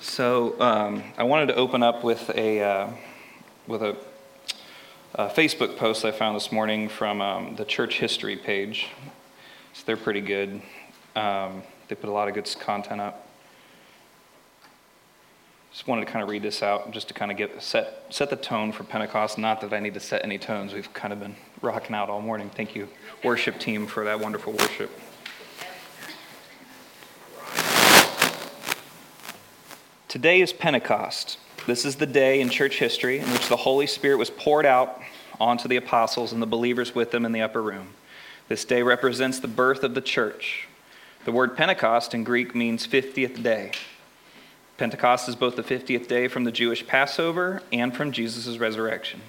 So um, I wanted to open up with a uh, with a, a, Facebook post I found this morning from um, the church history page. So they're pretty good. Um, they put a lot of good content up. Just wanted to kind of read this out, just to kind of get set set the tone for Pentecost. Not that I need to set any tones. We've kind of been rocking out all morning. Thank you, worship team, for that wonderful worship. Today is Pentecost. This is the day in church history in which the Holy Spirit was poured out onto the apostles and the believers with them in the upper room. This day represents the birth of the church. The word Pentecost in Greek means 50th day. Pentecost is both the 50th day from the Jewish Passover and from Jesus' resurrection.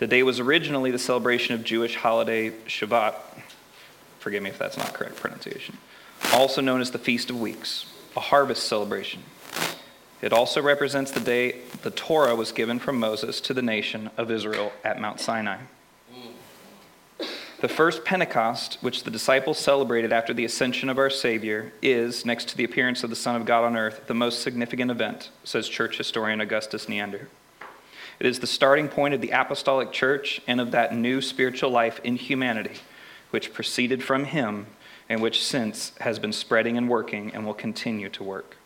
The day was originally the celebration of Jewish holiday Shabbat. Forgive me if that's not correct pronunciation. Also known as the Feast of Weeks, a harvest celebration. It also represents the day the Torah was given from Moses to the nation of Israel at Mount Sinai. The first Pentecost, which the disciples celebrated after the ascension of our Savior, is, next to the appearance of the Son of God on earth, the most significant event, says church historian Augustus Neander. It is the starting point of the apostolic church and of that new spiritual life in humanity, which proceeded from him and which since has been spreading and working and will continue to work.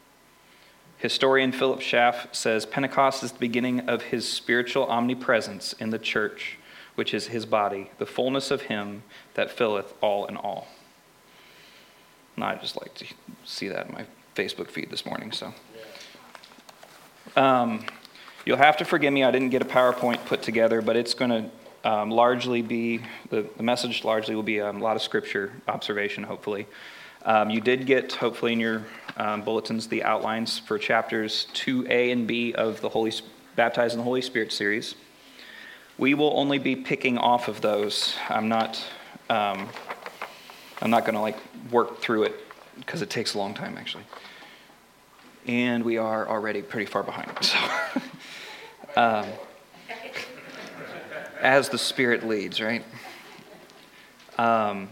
Historian Philip Schaff says Pentecost is the beginning of his spiritual omnipresence in the church, which is his body, the fullness of him that filleth all in all. And I just like to see that in my Facebook feed this morning. So, um, you'll have to forgive me. I didn't get a PowerPoint put together, but it's going to um, largely be the, the, message. Largely will be um, a lot of scripture observation, hopefully. Um, you did get, hopefully, in your um, bulletins the outlines for chapters 2a and b of the Holy Baptized in the Holy Spirit series. We will only be picking off of those. I'm not. Um, I'm not going to like work through it because it takes a long time actually. And we are already pretty far behind. So, um, as the Spirit leads, right? Um,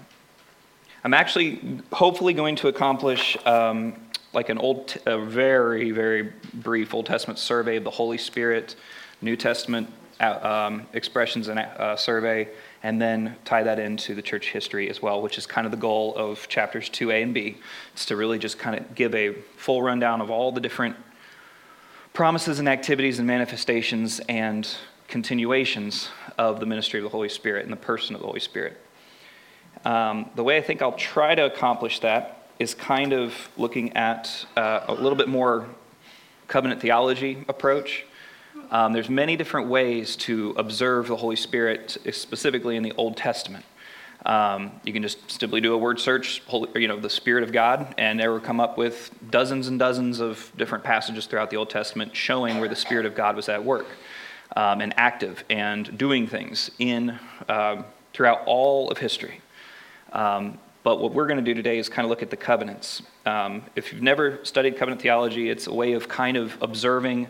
I'm actually hopefully going to accomplish um, like an old, a very, very brief Old Testament survey of the Holy Spirit, New Testament uh, um, expressions and uh, survey, and then tie that into the church history as well, which is kind of the goal of chapters 2a and b. It's to really just kind of give a full rundown of all the different promises and activities and manifestations and continuations of the ministry of the Holy Spirit and the person of the Holy Spirit. Um, the way I think I'll try to accomplish that is kind of looking at uh, a little bit more covenant theology approach. Um, there's many different ways to observe the Holy Spirit, specifically in the Old Testament. Um, you can just simply do a word search, you know, the Spirit of God, and there will come up with dozens and dozens of different passages throughout the Old Testament showing where the Spirit of God was at work um, and active and doing things in uh, throughout all of history. Um, but what we're going to do today is kind of look at the covenants. Um, if you've never studied covenant theology, it's a way of kind of observing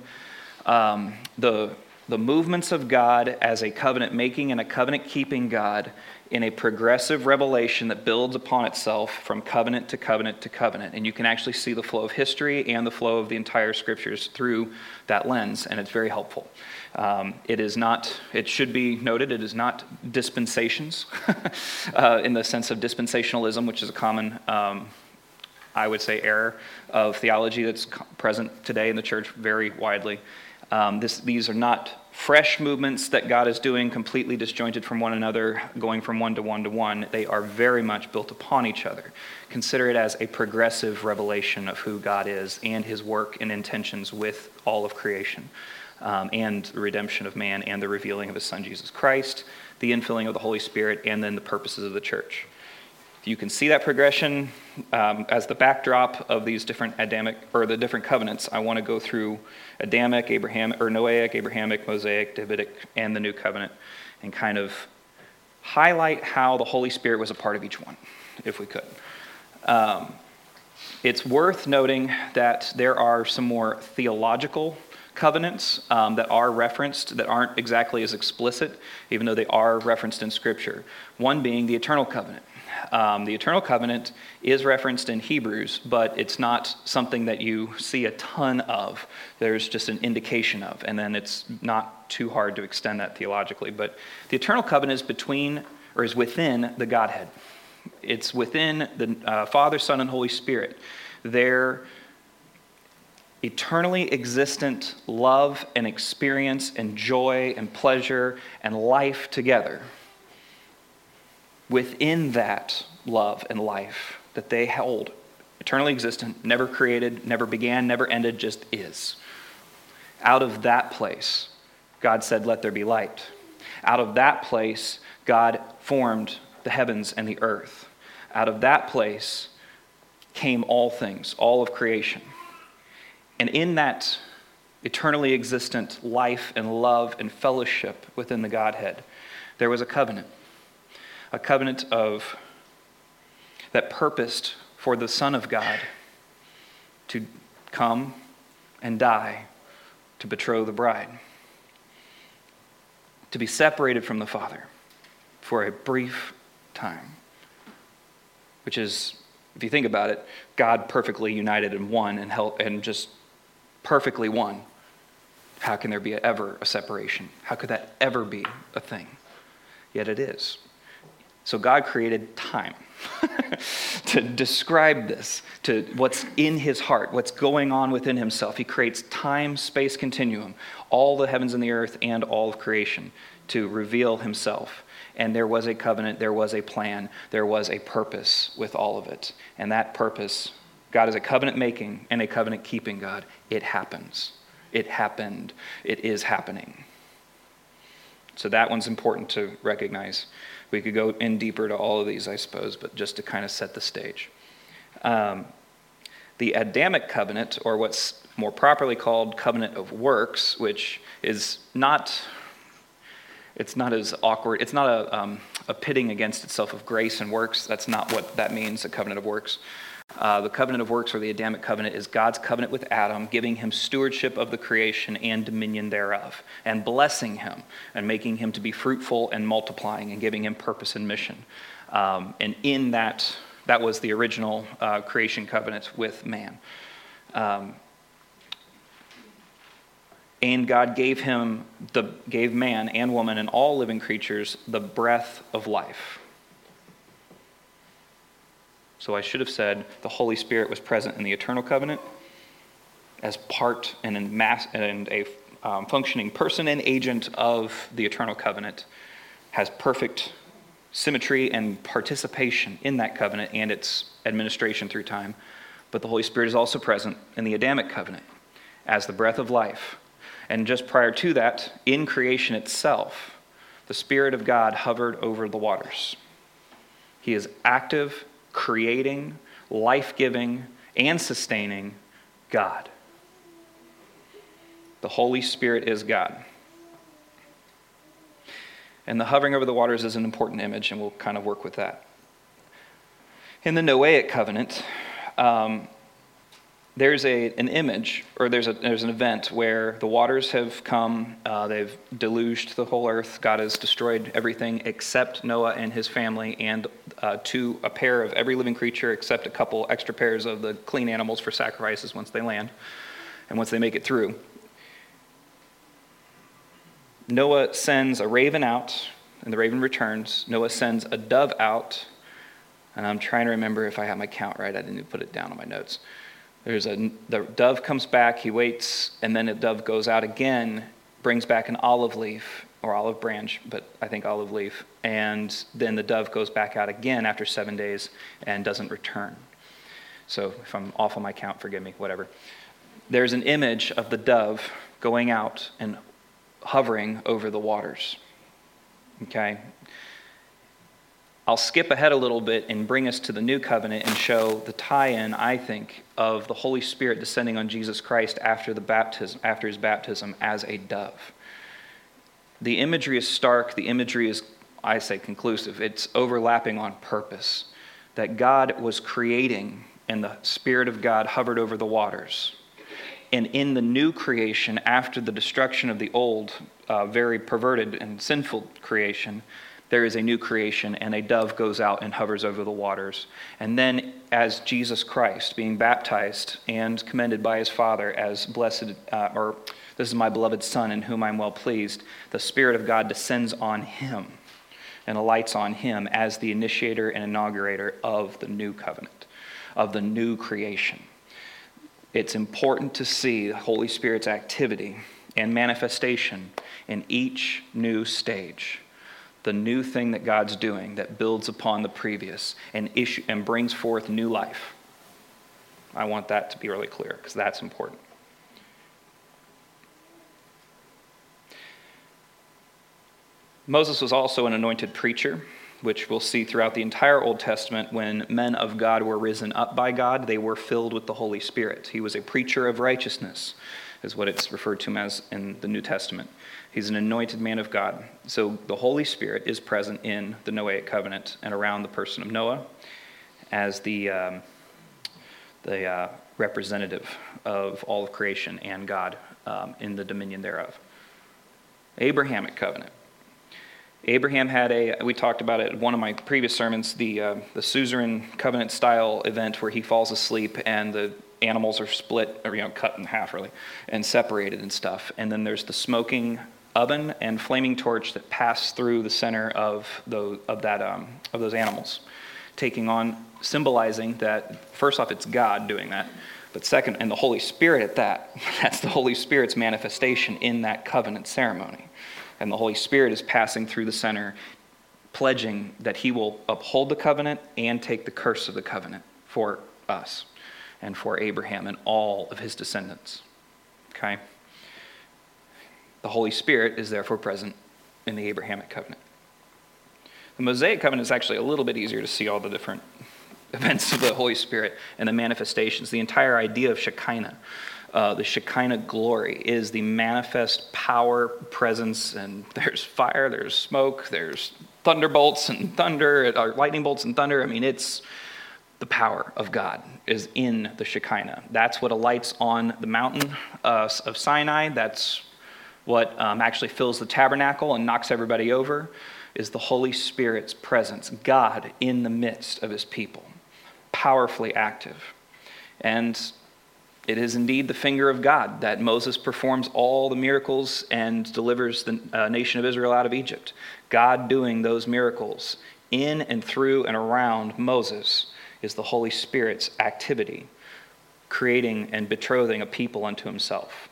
um, the, the movements of God as a covenant making and a covenant keeping God in a progressive revelation that builds upon itself from covenant to covenant to covenant. And you can actually see the flow of history and the flow of the entire scriptures through that lens, and it's very helpful. Um, it is not, it should be noted, it is not dispensations uh, in the sense of dispensationalism, which is a common, um, I would say, error of theology that's present today in the church very widely. Um, this, these are not fresh movements that God is doing completely disjointed from one another, going from one to one to one. They are very much built upon each other. Consider it as a progressive revelation of who God is and his work and intentions with all of creation um, and the redemption of man and the revealing of his son Jesus Christ, the infilling of the Holy Spirit, and then the purposes of the church. You can see that progression um, as the backdrop of these different Adamic or the different covenants. I want to go through Adamic, Abraham or Noahic, Abrahamic, Mosaic, Davidic, and the New Covenant, and kind of highlight how the Holy Spirit was a part of each one, if we could. Um, it's worth noting that there are some more theological covenants um, that are referenced that aren't exactly as explicit, even though they are referenced in Scripture. One being the eternal covenant. Um, the eternal covenant is referenced in Hebrews, but it's not something that you see a ton of. There's just an indication of, and then it's not too hard to extend that theologically. But the eternal covenant is between or is within the Godhead. It's within the uh, Father, Son, and Holy Spirit. Their eternally existent love and experience and joy and pleasure and life together within that love and life that they hold, eternally existent, never created, never began, never ended, just is. Out of that place, God said, Let there be light. Out of that place, God formed the heavens and the earth. Out of that place came all things, all of creation. And in that eternally existent life and love and fellowship within the Godhead, there was a covenant a covenant of that purposed for the Son of God to come and die to betroth the bride, to be separated from the Father for a brief time, which is, if you think about it, God perfectly united in one and help and just perfectly one. How can there be ever a separation? How could that ever be a thing? Yet it is. So God created time to describe this, to what's in his heart, what's going on within himself. He creates time space continuum, all the heavens and the earth, and all of creation to reveal himself. And there was a covenant, there was a plan, there was a purpose with all of it. And that purpose, God is a covenant making and a covenant keeping God. It happens. It happened. It is happening. So that one's important to recognize. We could go in deeper to all of these, I suppose, but just to kind of set the stage. Um, the Adamic covenant, or what's more properly called covenant of works, which is not it's not as awkward. It's not a, um, a pitting against itself of grace and works. That's not what that means, a covenant of works. Uh, the covenant of works, or the Adamic covenant, is God's covenant with Adam, giving him stewardship of the creation and dominion thereof, and blessing him, and making him to be fruitful and multiplying, and giving him purpose and mission. Um, and in that, that was the original uh, creation covenant with man. Um, and God gave him the gave man and woman and all living creatures the breath of life. So I should have said the Holy Spirit was present in the eternal covenant as part and, in mass, and a um, functioning person and agent of the eternal covenant, has perfect symmetry and participation in that covenant and its administration through time. But the Holy Spirit is also present in the Adamic covenant as the breath of life. And just prior to that, in creation itself, the Spirit of God hovered over the waters. He is active creating, life giving, and sustaining God. The Holy Spirit is God. And the hovering over the waters is an important image, and we'll kind of work with that. In the Noahic covenant, um, there's a, an image, or there's, a, there's an event where the waters have come, uh, they've deluged the whole earth. God has destroyed everything except Noah and his family, and uh, to a pair of every living creature, except a couple extra pairs of the clean animals for sacrifices once they land and once they make it through. Noah sends a raven out, and the raven returns. Noah sends a dove out, and I'm trying to remember if I have my count right. I didn't put it down on my notes. There's a, the dove comes back, he waits, and then the dove goes out again, brings back an olive leaf or olive branch, but I think olive leaf. And then the dove goes back out again after seven days and doesn't return. So if I'm off on my count, forgive me, whatever. There's an image of the dove going out and hovering over the waters. Okay? I'll skip ahead a little bit and bring us to the new covenant and show the tie-in, I think, of the Holy Spirit descending on Jesus Christ after the baptism, after his baptism as a dove. The imagery is stark, the imagery is, I say, conclusive. It's overlapping on purpose. That God was creating and the Spirit of God hovered over the waters. And in the new creation, after the destruction of the old, uh, very perverted and sinful creation, there is a new creation, and a dove goes out and hovers over the waters. And then, as Jesus Christ, being baptized and commended by his Father as blessed, uh, or this is my beloved Son in whom I'm well pleased, the Spirit of God descends on him and alights on him as the initiator and inaugurator of the new covenant, of the new creation. It's important to see the Holy Spirit's activity and manifestation in each new stage the new thing that God's doing that builds upon the previous and, issue, and brings forth new life. I want that to be really clear because that's important. Moses was also an anointed preacher, which we'll see throughout the entire Old Testament. When men of God were risen up by God, they were filled with the Holy Spirit. He was a preacher of righteousness, is what it's referred to as in the New Testament. He's an anointed man of God. So the Holy Spirit is present in the Noahic covenant and around the person of Noah as the, um, the uh, representative of all of creation and God um, in the dominion thereof. Abrahamic covenant. Abraham had a, we talked about it in one of my previous sermons, the, uh, the suzerain covenant style event where he falls asleep and the animals are split, or, you know, cut in half really, and separated and stuff. And then there's the smoking oven and flaming torch that pass through the center of, those, of, that, um, of those animals, taking on, symbolizing that, first off, it's God doing that, but second, and the Holy Spirit at that. That's the Holy Spirit's manifestation in that covenant ceremony. And the Holy Spirit is passing through the center, pledging that He will uphold the covenant and take the curse of the covenant for us and for Abraham and all of his descendants. Okay? The Holy Spirit is therefore present in the Abrahamic covenant. The Mosaic covenant is actually a little bit easier to see all the different events of the Holy Spirit and the manifestations. The entire idea of Shekinah, uh, the Shekinah glory, is the manifest power, presence, and there's fire, there's smoke, there's thunderbolts and thunder, or lightning bolts and thunder. I mean, it's the power of God is in the Shekinah. That's what alights on the mountain uh, of Sinai. That's what um, actually fills the tabernacle and knocks everybody over is the Holy Spirit's presence, God in the midst of his people, powerfully active. And it is indeed the finger of God that Moses performs all the miracles and delivers the uh, nation of Israel out of Egypt. God doing those miracles in and through and around Moses is the Holy Spirit's activity, creating and betrothing a people unto himself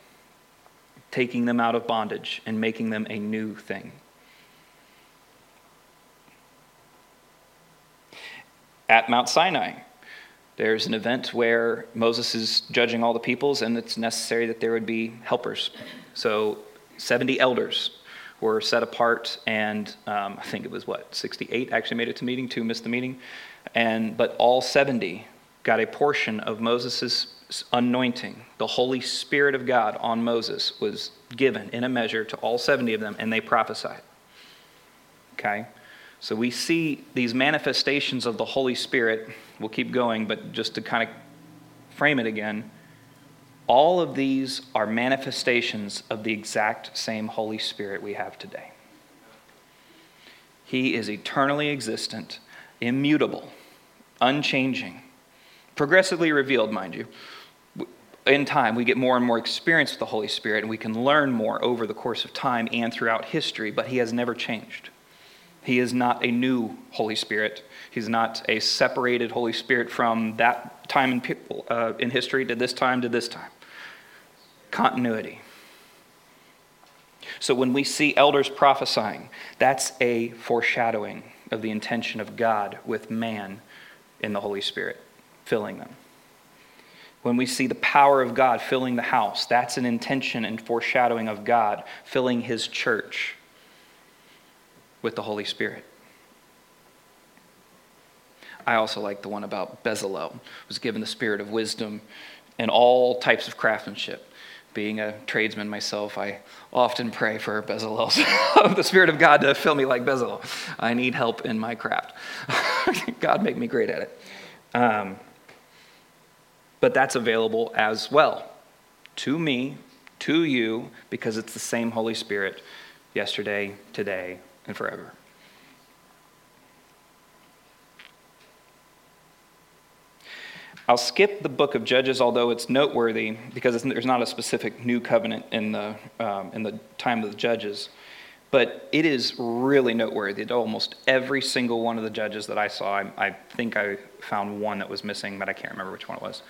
taking them out of bondage and making them a new thing. At Mount Sinai, there's an event where Moses is judging all the peoples, and it's necessary that there would be helpers. So, 70 elders were set apart, and um, I think it was what 68 actually made it to meeting. Two missed the meeting, and but all 70 got a portion of Moses' anointing, the Holy Spirit of God on Moses was given in a measure to all 70 of them, and they prophesied. Okay? So we see these manifestations of the Holy Spirit. We'll keep going, but just to kind of frame it again, all of these are manifestations of the exact same Holy Spirit we have today. He is eternally existent, immutable, unchanging, progressively revealed, mind you in time, we get more and more experience with the Holy Spirit, and we can learn more over the course of time and throughout history, but He has never changed. He is not a new Holy Spirit. He's not a separated Holy Spirit from that time in, uh, in history to this time to this time. Continuity. So when we see elders prophesying, that's a foreshadowing of the intention of God with man in the Holy Spirit, filling them. When we see the power of God filling the house, that's an intention and foreshadowing of God filling his church with the Holy Spirit. I also like the one about Bezalel, was given the spirit of wisdom and all types of craftsmanship. Being a tradesman myself, I often pray for Bezalel's, the Spirit of God to fill me like Bezalel. I need help in my craft. God make me great at it. Um, but that's available as well to me, to you, because it's the same Holy Spirit yesterday, today, and forever. I'll skip the book of Judges, although it's noteworthy because it's, there's not a specific new covenant in the, um, in the time of the Judges. But it is really noteworthy. Almost every single one of the judges that I saw, I, I think I found one that was missing, but I can't remember which one it was.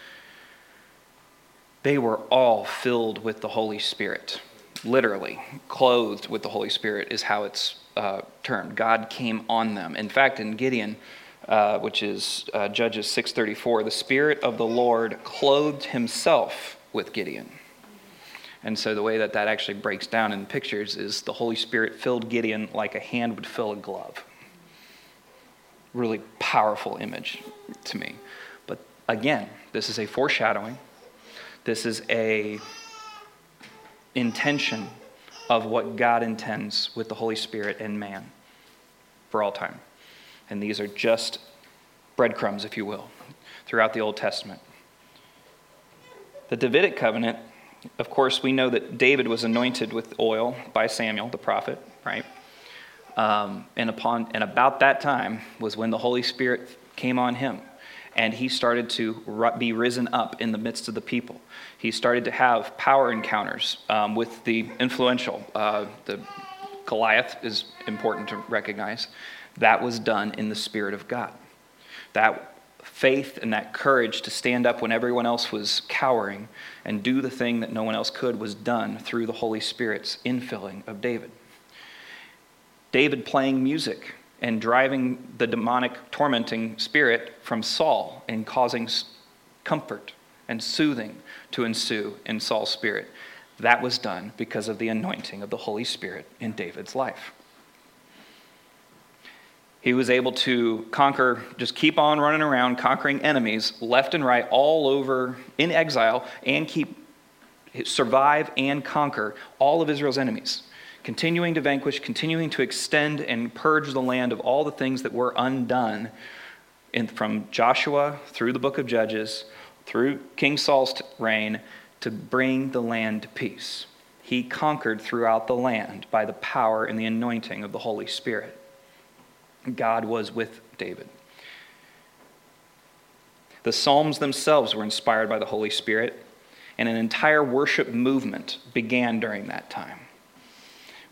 They were all filled with the Holy Spirit. Literally, clothed with the Holy Spirit is how it's uh, termed. God came on them. In fact, in Gideon, uh, which is uh, Judges 6:34, the Spirit of the Lord clothed Himself with Gideon. And so the way that that actually breaks down in pictures is the Holy Spirit filled Gideon like a hand would fill a glove. Really powerful image to me. But again, this is a foreshadowing. This is a intention of what God intends with the Holy Spirit and man for all time. And these are just breadcrumbs, if you will, throughout the Old Testament. The Davidic covenant of course, we know that David was anointed with oil by Samuel, the prophet, right? Um, and upon and about that time was when the Holy Spirit came on him, and he started to be risen up in the midst of the people. He started to have power encounters um, with the influential. Uh, the Goliath is important to recognize. That was done in the Spirit of God. That faith and that courage to stand up when everyone else was cowering and do the thing that no one else could was done through the Holy Spirit's infilling of David. David playing music and driving the demonic tormenting spirit from Saul and causing comfort and soothing to ensue in Saul's spirit. That was done because of the anointing of the Holy Spirit in David's life. He was able to conquer, just keep on running around, conquering enemies left and right, all over in exile, and keep survive and conquer all of Israel's enemies, continuing to vanquish, continuing to extend and purge the land of all the things that were undone in, from Joshua through the book of Judges, through King Saul's reign, to bring the land to peace. He conquered throughout the land by the power and the anointing of the Holy Spirit. God was with David. The Psalms themselves were inspired by the Holy Spirit, and an entire worship movement began during that time.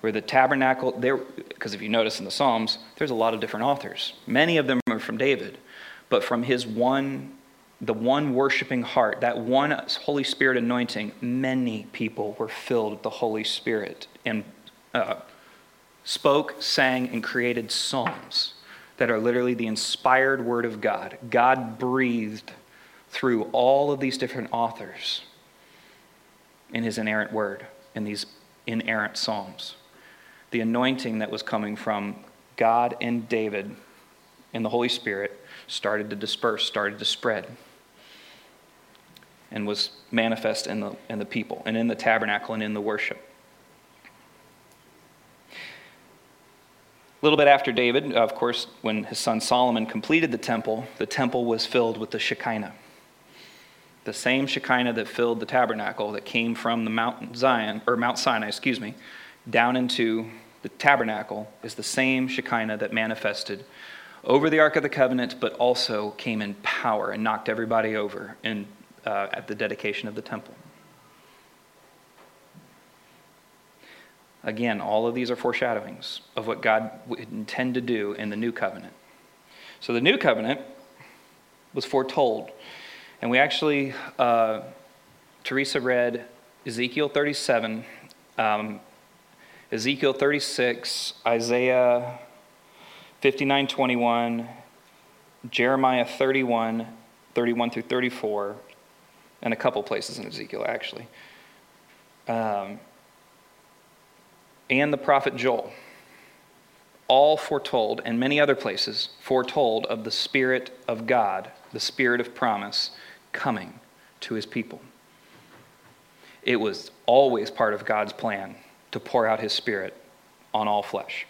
Where the tabernacle, there, because if you notice in the Psalms, there's a lot of different authors. Many of them are from David, but from his one, the one worshiping heart, that one Holy Spirit anointing, many people were filled with the Holy Spirit and uh, spoke, sang, and created psalms that are literally the inspired word of God. God breathed through all of these different authors in his inerrant word, in these inerrant psalms. The anointing that was coming from God and David and the Holy Spirit started to disperse, started to spread, and was manifest in the, in the people and in the tabernacle and in the worship. A little bit after David, of course, when his son Solomon completed the temple, the temple was filled with the Shekinah. The same Shekinah that filled the tabernacle that came from the Mount Zion, or Mount Sinai, excuse me, down into the tabernacle is the same Shekinah that manifested over the Ark of the Covenant, but also came in power and knocked everybody over in, uh, at the dedication of the temple. Again, all of these are foreshadowings of what God would intend to do in the new covenant. So the new covenant was foretold. And we actually, uh, Teresa read Ezekiel 37, um, Ezekiel 36, Isaiah 59 21, Jeremiah 31, 31 through 34, and a couple places in Ezekiel, actually. Um, and the prophet Joel, all foretold, and many other places foretold of the Spirit of God, the Spirit of promise, coming to his people. It was always part of God's plan to pour out his Spirit on all flesh.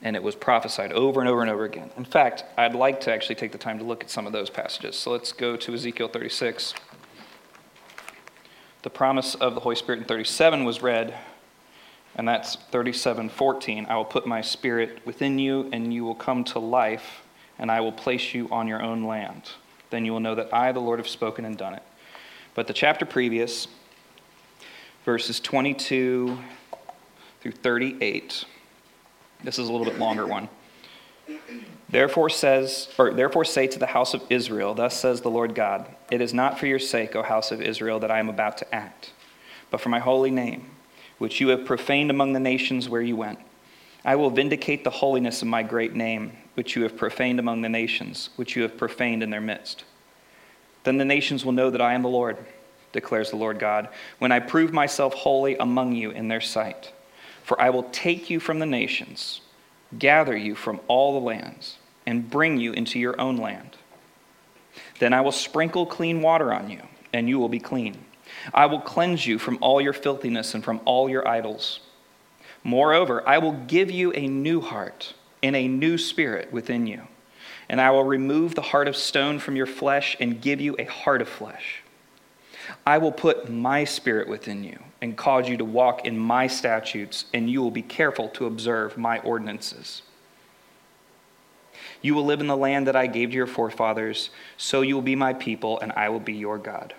And it was prophesied over and over and over again. In fact, I'd like to actually take the time to look at some of those passages. So let's go to Ezekiel 36. The promise of the Holy Spirit in 37 was read, and that's 37:14. I will put my spirit within you, and you will come to life, and I will place you on your own land. Then you will know that I, the Lord, have spoken and done it. But the chapter previous, verses 22 through 38, this is a little bit longer one. Therefore says, or therefore say to the house of Israel, thus says the Lord God, it is not for your sake, O house of Israel, that I am about to act, but for my holy name, which you have profaned among the nations where you went. I will vindicate the holiness of my great name, which you have profaned among the nations, which you have profaned in their midst. Then the nations will know that I am the Lord, declares the Lord God, when I prove myself holy among you in their sight. For I will take you from the nations gather you from all the lands, and bring you into your own land. Then I will sprinkle clean water on you, and you will be clean. I will cleanse you from all your filthiness and from all your idols. Moreover, I will give you a new heart and a new spirit within you. And I will remove the heart of stone from your flesh and give you a heart of flesh. I will put my spirit within you and cause you to walk in my statutes, and you will be careful to observe my ordinances. You will live in the land that I gave to your forefathers, so you will be my people, and I will be your God.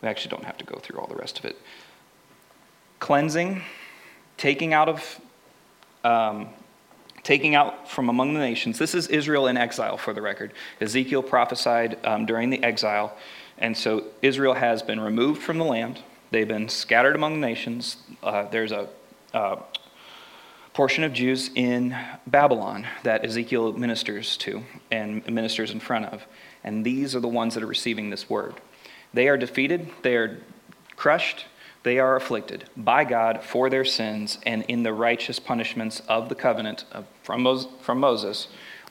We actually don't have to go through all the rest of it. Cleansing, taking out of. Um, taking out from among the nations. This is Israel in exile, for the record. Ezekiel prophesied um, during the exile and so Israel has been removed from the land. They've been scattered among the nations. Uh, there's a uh, portion of Jews in Babylon that Ezekiel ministers to and ministers in front of. And these are the ones that are receiving this word. They are defeated, they are crushed, they are afflicted by God for their sins and in the righteous punishments of the covenant of, from, Moses, from Moses.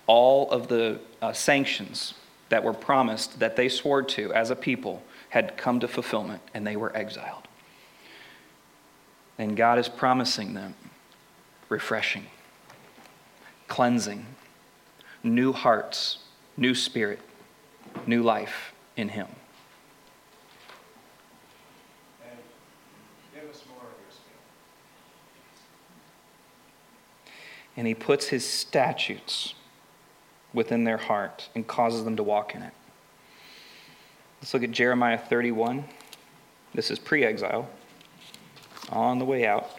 All of the uh, sanctions that were promised that they swore to as a people had come to fulfillment and they were exiled. And God is promising them refreshing, cleansing, new hearts, new spirit, new life in Him. And he puts his statutes within their heart and causes them to walk in it. Let's look at Jeremiah 31. This is pre exile, on the way out.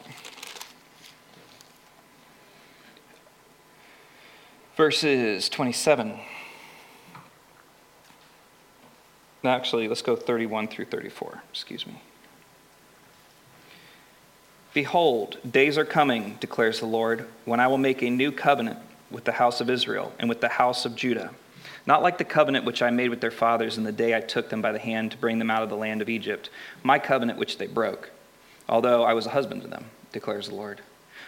Verses 27. Actually, let's go 31 through 34. Excuse me. Behold, days are coming, declares the Lord, when I will make a new covenant with the house of Israel and with the house of Judah. Not like the covenant which I made with their fathers in the day I took them by the hand to bring them out of the land of Egypt, my covenant which they broke, although I was a husband to them, declares the Lord.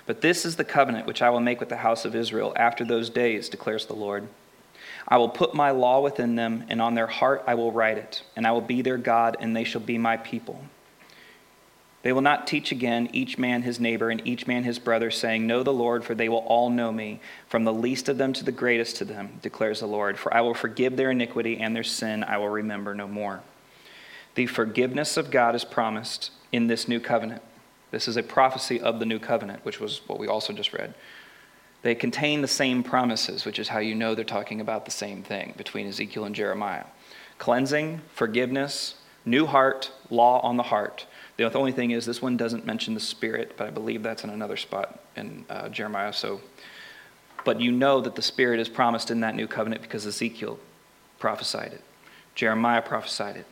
But this is the covenant which I will make with the house of Israel after those days, declares the Lord. I will put my law within them, and on their heart I will write it, and I will be their God, and they shall be my people. They will not teach again each man his neighbor and each man his brother, saying, Know the Lord, for they will all know me, from the least of them to the greatest to them, declares the Lord. For I will forgive their iniquity and their sin I will remember no more. The forgiveness of God is promised in this new covenant. This is a prophecy of the new covenant, which was what we also just read. They contain the same promises, which is how you know they're talking about the same thing between Ezekiel and Jeremiah cleansing, forgiveness, new heart, law on the heart. The only thing is, this one doesn't mention the Spirit, but I believe that's in another spot in uh, Jeremiah. So, but you know that the Spirit is promised in that new covenant because Ezekiel prophesied it, Jeremiah prophesied it,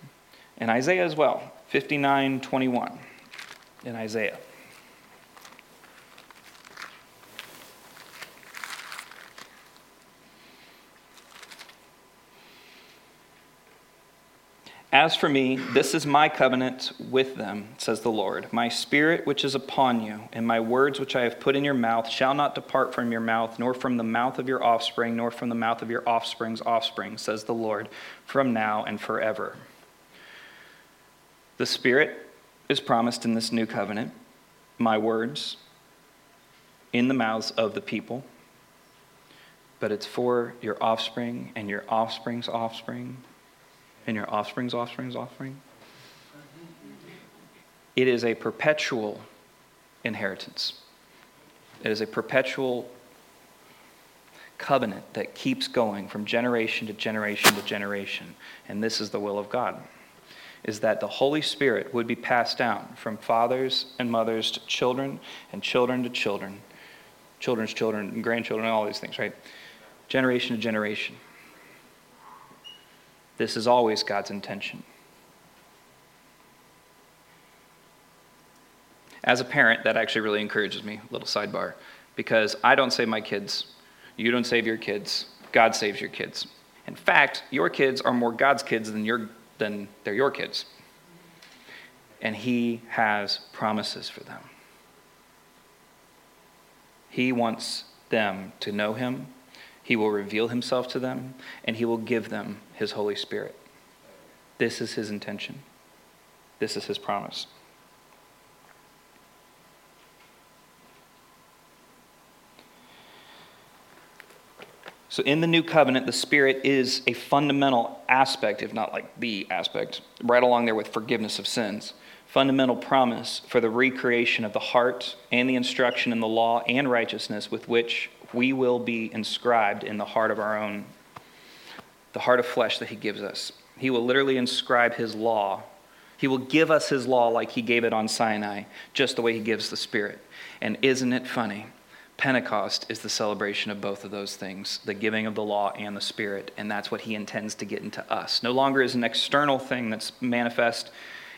and Isaiah as well. 59:21 in Isaiah. As for me, this is my covenant with them, says the Lord. My spirit which is upon you, and my words which I have put in your mouth shall not depart from your mouth, nor from the mouth of your offspring, nor from the mouth of your offspring's offspring, says the Lord, from now and forever. The Spirit is promised in this new covenant, my words in the mouths of the people, but it's for your offspring and your offspring's offspring and your offspring's offspring's offspring. It is a perpetual inheritance. It is a perpetual covenant that keeps going from generation to generation to generation. And this is the will of God is that the Holy Spirit would be passed down from fathers and mothers to children and children to children, children's children and grandchildren, and all these things, right? Generation to generation. This is always God's intention. As a parent, that actually really encourages me, little sidebar, because I don't save my kids. You don't save your kids. God saves your kids. In fact, your kids are more God's kids than, your, than they're your kids. And He has promises for them. He wants them to know Him, He will reveal Himself to them, and He will give them His Holy Spirit. This is His intention, this is His promise. So, in the new covenant, the Spirit is a fundamental aspect, if not like the aspect, right along there with forgiveness of sins. Fundamental promise for the recreation of the heart and the instruction in the law and righteousness with which we will be inscribed in the heart of our own, the heart of flesh that He gives us. He will literally inscribe His law. He will give us His law like He gave it on Sinai, just the way He gives the Spirit. And isn't it funny? Pentecost is the celebration of both of those things the giving of the law and the Spirit, and that's what he intends to get into us. No longer is an external thing that's manifest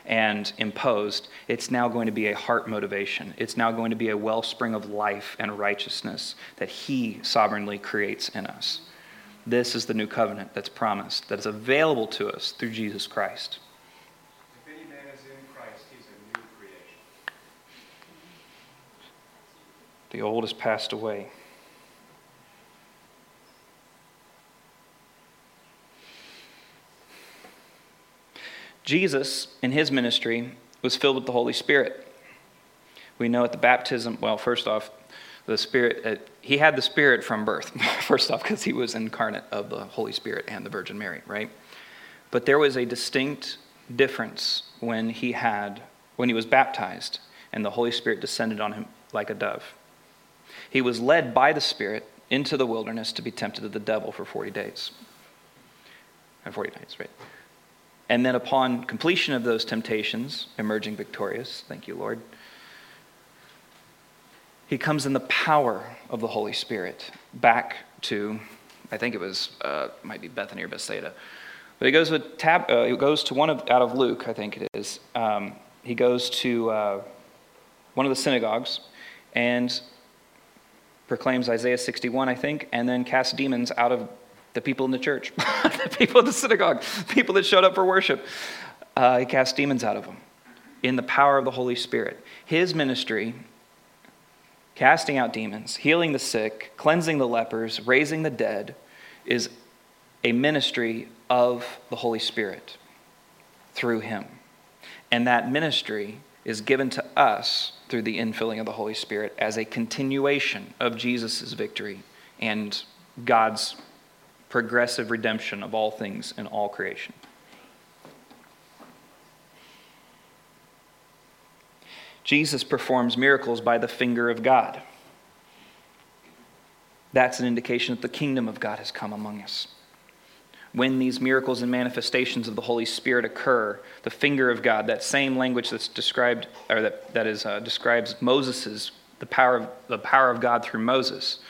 and imposed, it's now going to be a heart motivation. It's now going to be a wellspring of life and righteousness that he sovereignly creates in us. This is the new covenant that's promised, that is available to us through Jesus Christ. The old has passed away. Jesus, in his ministry, was filled with the Holy Spirit. We know at the baptism, well, first off, the Spirit, uh, he had the Spirit from birth, first off, because he was incarnate of the Holy Spirit and the Virgin Mary, right? But there was a distinct difference when he had, when he was baptized and the Holy Spirit descended on him like a dove. He was led by the Spirit into the wilderness to be tempted of the devil for 40 days. And 40 nights, right? And then upon completion of those temptations, emerging victorious, thank you, Lord, he comes in the power of the Holy Spirit back to, I think it was, uh, might be Bethany or Bethsaida. But he goes, with tab, uh, he goes to one of, out of Luke, I think it is. Um, he goes to uh, one of the synagogues, and proclaims Isaiah 61, I think, and then casts demons out of the people in the church, the people in the synagogue, people that showed up for worship. Uh, he casts demons out of them in the power of the Holy Spirit. His ministry, casting out demons, healing the sick, cleansing the lepers, raising the dead, is a ministry of the Holy Spirit through him. And that ministry is given to us through the infilling of the Holy Spirit as a continuation of Jesus' victory and God's progressive redemption of all things in all creation. Jesus performs miracles by the finger of God. That's an indication that the kingdom of God has come among us when these miracles and manifestations of the Holy Spirit occur, the finger of God, that same language that's described, or that, that is, uh, describes Moses's, the power, of, the power of God through Moses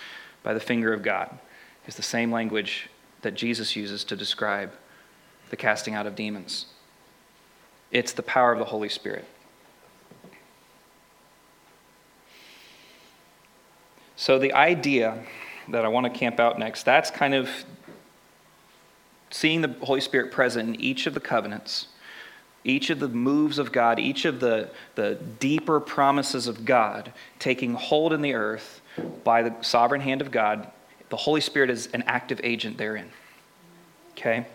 by the finger of God, is the same language that Jesus uses to describe the casting out of demons. It's the power of the Holy Spirit. So, the idea that I want to camp out next, that's kind of seeing the Holy Spirit present in each of the covenants, each of the moves of God, each of the, the deeper promises of God taking hold in the earth by the sovereign hand of God, the Holy Spirit is an active agent therein. Okay?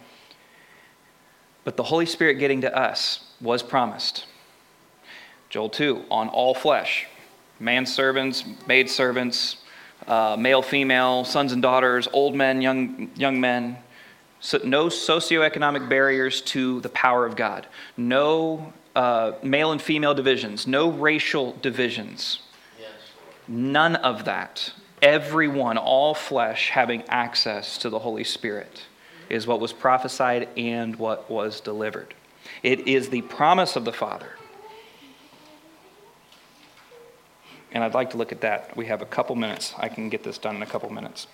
But the Holy Spirit getting to us was promised. Joel 2, on all flesh, manservants, maidservants, uh, male, female, sons and daughters, old men, young, young men, so no socioeconomic barriers to the power of God. No uh, male and female divisions. No racial divisions. Yes. None of that. everyone, all flesh, having access to the Holy Spirit is what was prophesied and what was delivered. It is the promise of the Father. And I'd like to look at that. We have a couple minutes. I can get this done in a couple minutes.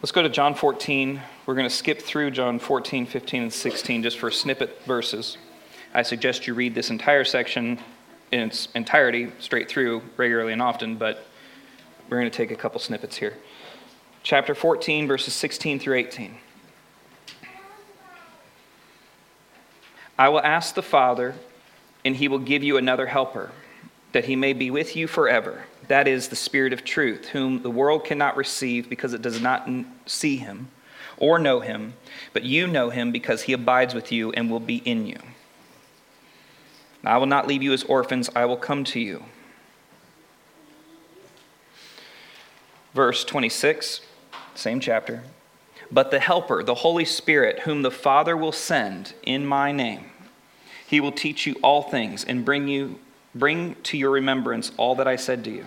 Let's go to John 14. We're going to skip through John 14, 15, and 16 just for snippet verses. I suggest you read this entire section in its entirety straight through regularly and often, but we're going to take a couple snippets here. Chapter 14, verses 16 through 18. I will ask the Father, and he will give you another helper, that he may be with you forever that is the Spirit of truth, whom the world cannot receive because it does not see him or know him, but you know him because he abides with you and will be in you. I will not leave you as orphans, I will come to you. Verse 26, same chapter. But the Helper, the Holy Spirit, whom the Father will send in my name, he will teach you all things and bring you bring to your remembrance all that I said to you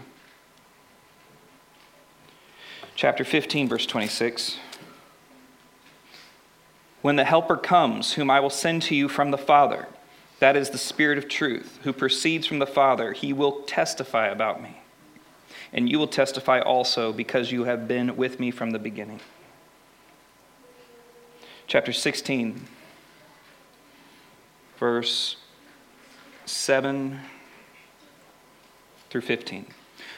chapter 15, verse 26. When the Helper comes, whom I will send to you from the Father, that is the Spirit of truth, who proceeds from the Father, he will testify about me. And you will testify also, because you have been with me from the beginning. Chapter 16, verse 7 through 15.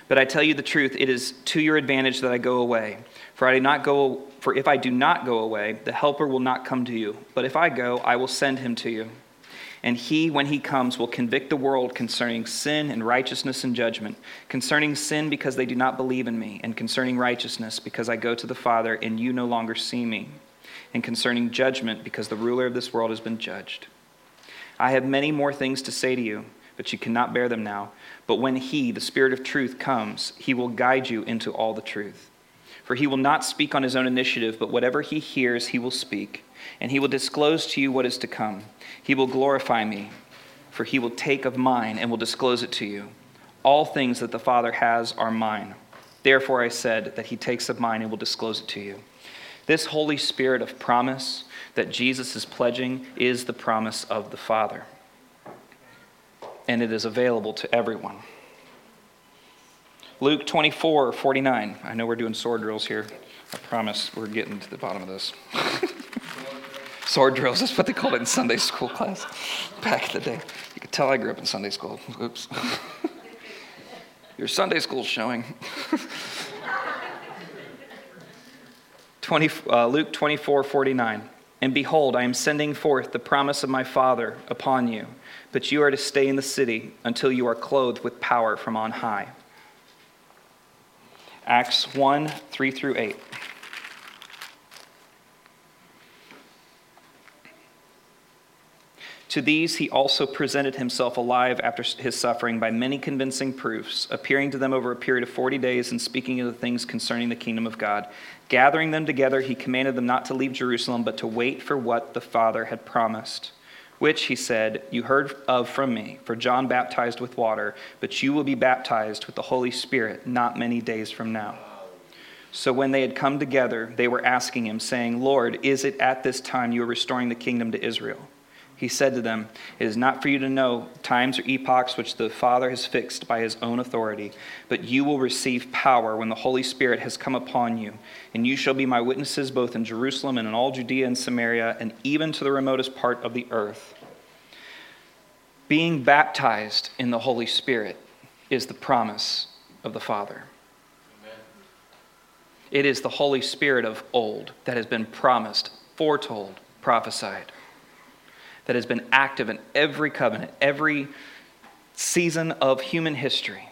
But I tell you the truth, it is to your advantage that I go away. For I do not go for if I do not go away, the helper will not come to you. But if I go, I will send him to you. And he, when he comes, will convict the world concerning sin and righteousness and judgment. Concerning sin, because they do not believe in me, and concerning righteousness, because I go to the Father, and you no longer see me. And concerning judgment, because the ruler of this world has been judged. I have many more things to say to you, but you cannot bear them now. But when He, the Spirit of truth, comes, He will guide you into all the truth. For He will not speak on His own initiative, but whatever He hears, He will speak, and He will disclose to you what is to come. He will glorify me, for He will take of mine and will disclose it to you. All things that the Father has are mine. Therefore I said that He takes of mine and will disclose it to you. This Holy Spirit of promise that Jesus is pledging is the promise of the Father and it is available to everyone. Luke 24, 49. I know we're doing sword drills here. I promise we're getting to the bottom of this. sword drills, that's what they called it in Sunday school class back in the day. You could tell I grew up in Sunday school. Oops. Your Sunday school's showing. 20, uh, Luke 24, 49. And behold, I am sending forth the promise of my Father upon you but you are to stay in the city until you are clothed with power from on high. Acts 1 3 through 8. To these he also presented himself alive after his suffering by many convincing proofs, appearing to them over a period of 40 days and speaking of the things concerning the kingdom of God. Gathering them together, he commanded them not to leave Jerusalem, but to wait for what the Father had promised which, he said, you heard of from me. For John baptized with water, but you will be baptized with the Holy Spirit not many days from now. So when they had come together, they were asking him, saying, Lord, is it at this time you are restoring the kingdom to Israel? He said to them, It is not for you to know times or epochs which the Father has fixed by his own authority, but you will receive power when the Holy Spirit has come upon you, and you shall be my witnesses both in Jerusalem and in all Judea and Samaria, and even to the remotest part of the earth. Being baptized in the Holy Spirit is the promise of the Father. Amen. It is the Holy Spirit of old that has been promised, foretold, prophesied that has been active in every covenant, every season of human history.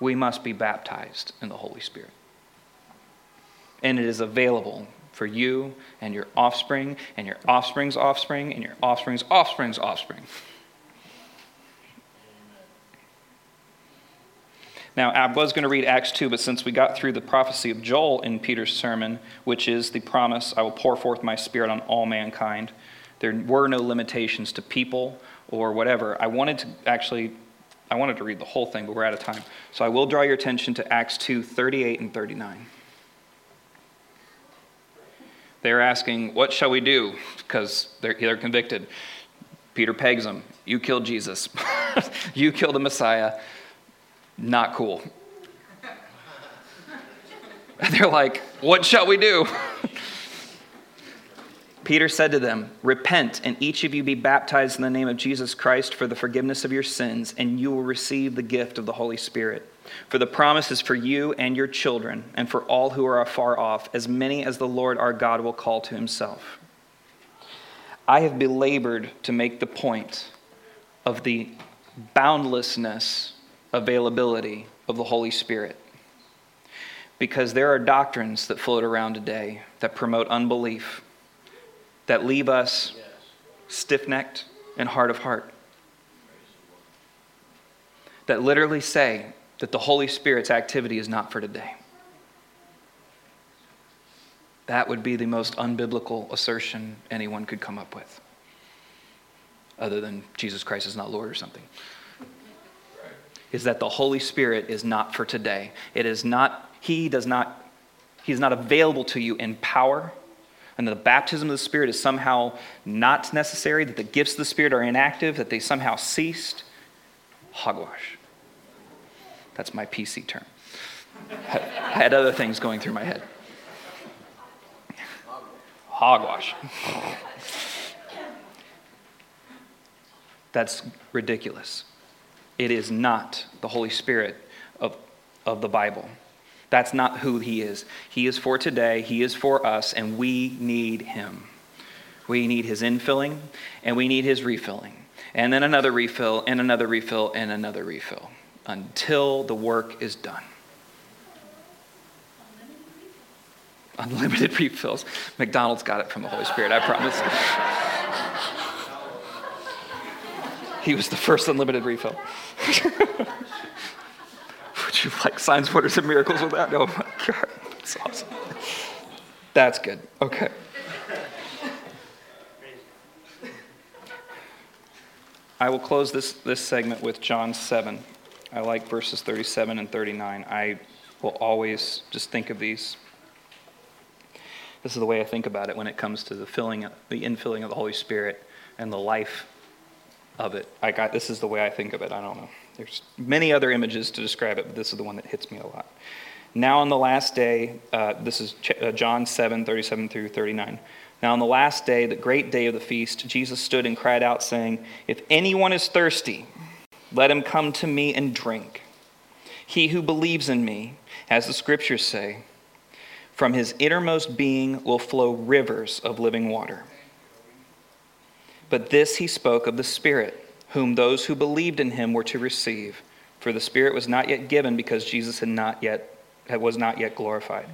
We must be baptized in the Holy Spirit. And it is available for you and your offspring, and your offspring's offspring, and your offspring's offspring's offspring. Now, I was going to read Acts 2, but since we got through the prophecy of Joel in Peter's sermon, which is the promise, I will pour forth my spirit on all mankind, there were no limitations to people or whatever. I wanted to actually, I wanted to read the whole thing, but we're out of time. So I will draw your attention to Acts 2 38 and 39. They're asking, What shall we do? Because they're, they're convicted. Peter pegs them. You killed Jesus. you killed the Messiah. Not cool. they're like, What shall we do? Peter said to them, Repent, and each of you be baptized in the name of Jesus Christ for the forgiveness of your sins, and you will receive the gift of the Holy Spirit. For the promise is for you and your children, and for all who are afar off, as many as the Lord our God will call to himself. I have belabored to make the point of the boundlessness availability of the Holy Spirit. Because there are doctrines that float around today that promote unbelief that leave us stiff necked and hard of heart. That literally say that the Holy Spirit's activity is not for today. That would be the most unbiblical assertion anyone could come up with, other than Jesus Christ is not Lord or something. Is that the Holy Spirit is not for today. It is not, He does not, He is not available to you in power and the baptism of the Spirit is somehow not necessary, that the gifts of the Spirit are inactive, that they somehow ceased. Hogwash. That's my PC term. I had other things going through my head. Hogwash. That's ridiculous. It is not the Holy Spirit of, of the Bible. That's not who He is. He is for today, He is for us, and we need Him. We need His infilling, and we need His refilling. And then another refill, and another refill, and another refill until the work is done. Unlimited refills. McDonald's got it from the Holy Spirit, I promise. he was the first unlimited refill. Would you like signs, wonders, and miracles with that? Oh my God, that's awesome. That's good. Okay. I will close this, this segment with John 7. I like verses 37 and 39. I will always just think of these. This is the way I think about it when it comes to the filling, the infilling of the Holy Spirit and the life of it. I got this is the way I think of it. I don't know. There's many other images to describe it, but this is the one that hits me a lot. Now, on the last day, uh, this is uh, John 7 37 through 39. Now, on the last day, the great day of the feast, Jesus stood and cried out, saying, If anyone is thirsty, let him come to me and drink. He who believes in me, as the scriptures say, from his innermost being will flow rivers of living water. But this he spoke of the Spirit whom those who believed in him were to receive. For the Spirit was not yet given because Jesus had not yet, was not yet glorified.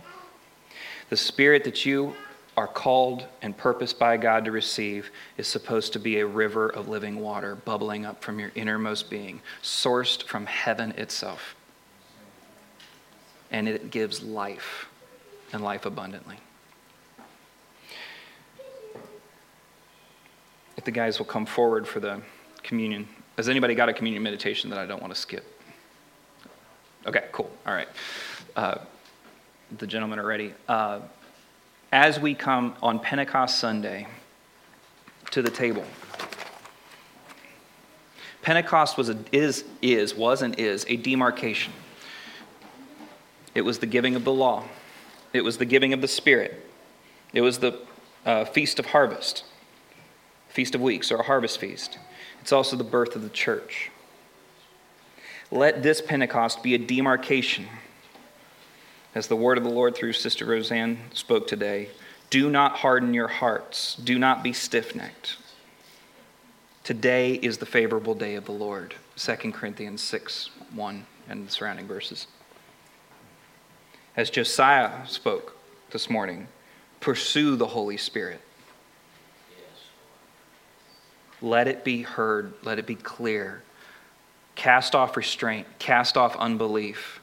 The Spirit that you are called and purposed by God to receive is supposed to be a river of living water bubbling up from your innermost being, sourced from heaven itself. And it gives life and life abundantly. The guys will come forward for the communion. Has anybody got a communion meditation that I don't want to skip? Okay, cool. All right. Uh, the gentlemen are ready. Uh, as we come on Pentecost Sunday to the table, Pentecost was a, is is was and is a demarcation. It was the giving of the law. It was the giving of the Spirit. It was the uh, feast of harvest, feast of weeks, or a harvest feast. It's also the birth of the church. Let this Pentecost be a demarcation. As the word of the Lord through Sister Roseanne spoke today, do not harden your hearts, do not be stiff necked. Today is the favorable day of the Lord. 2 Corinthians 6 1 and the surrounding verses. As Josiah spoke this morning, pursue the Holy Spirit. Let it be heard, let it be clear. Cast off restraint, cast off unbelief.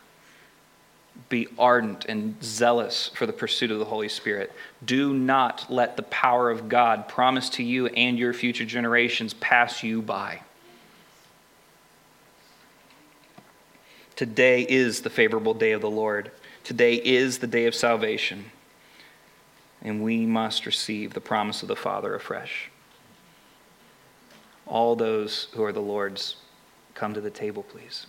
be ardent and zealous for the pursuit of the Holy Spirit. Do not let the power of God promised to you and your future generations pass you by. Today is the favorable day of the Lord. Today is the day of salvation. And we must receive the promise of the Father afresh. All those who are the Lord's, come to the table, please.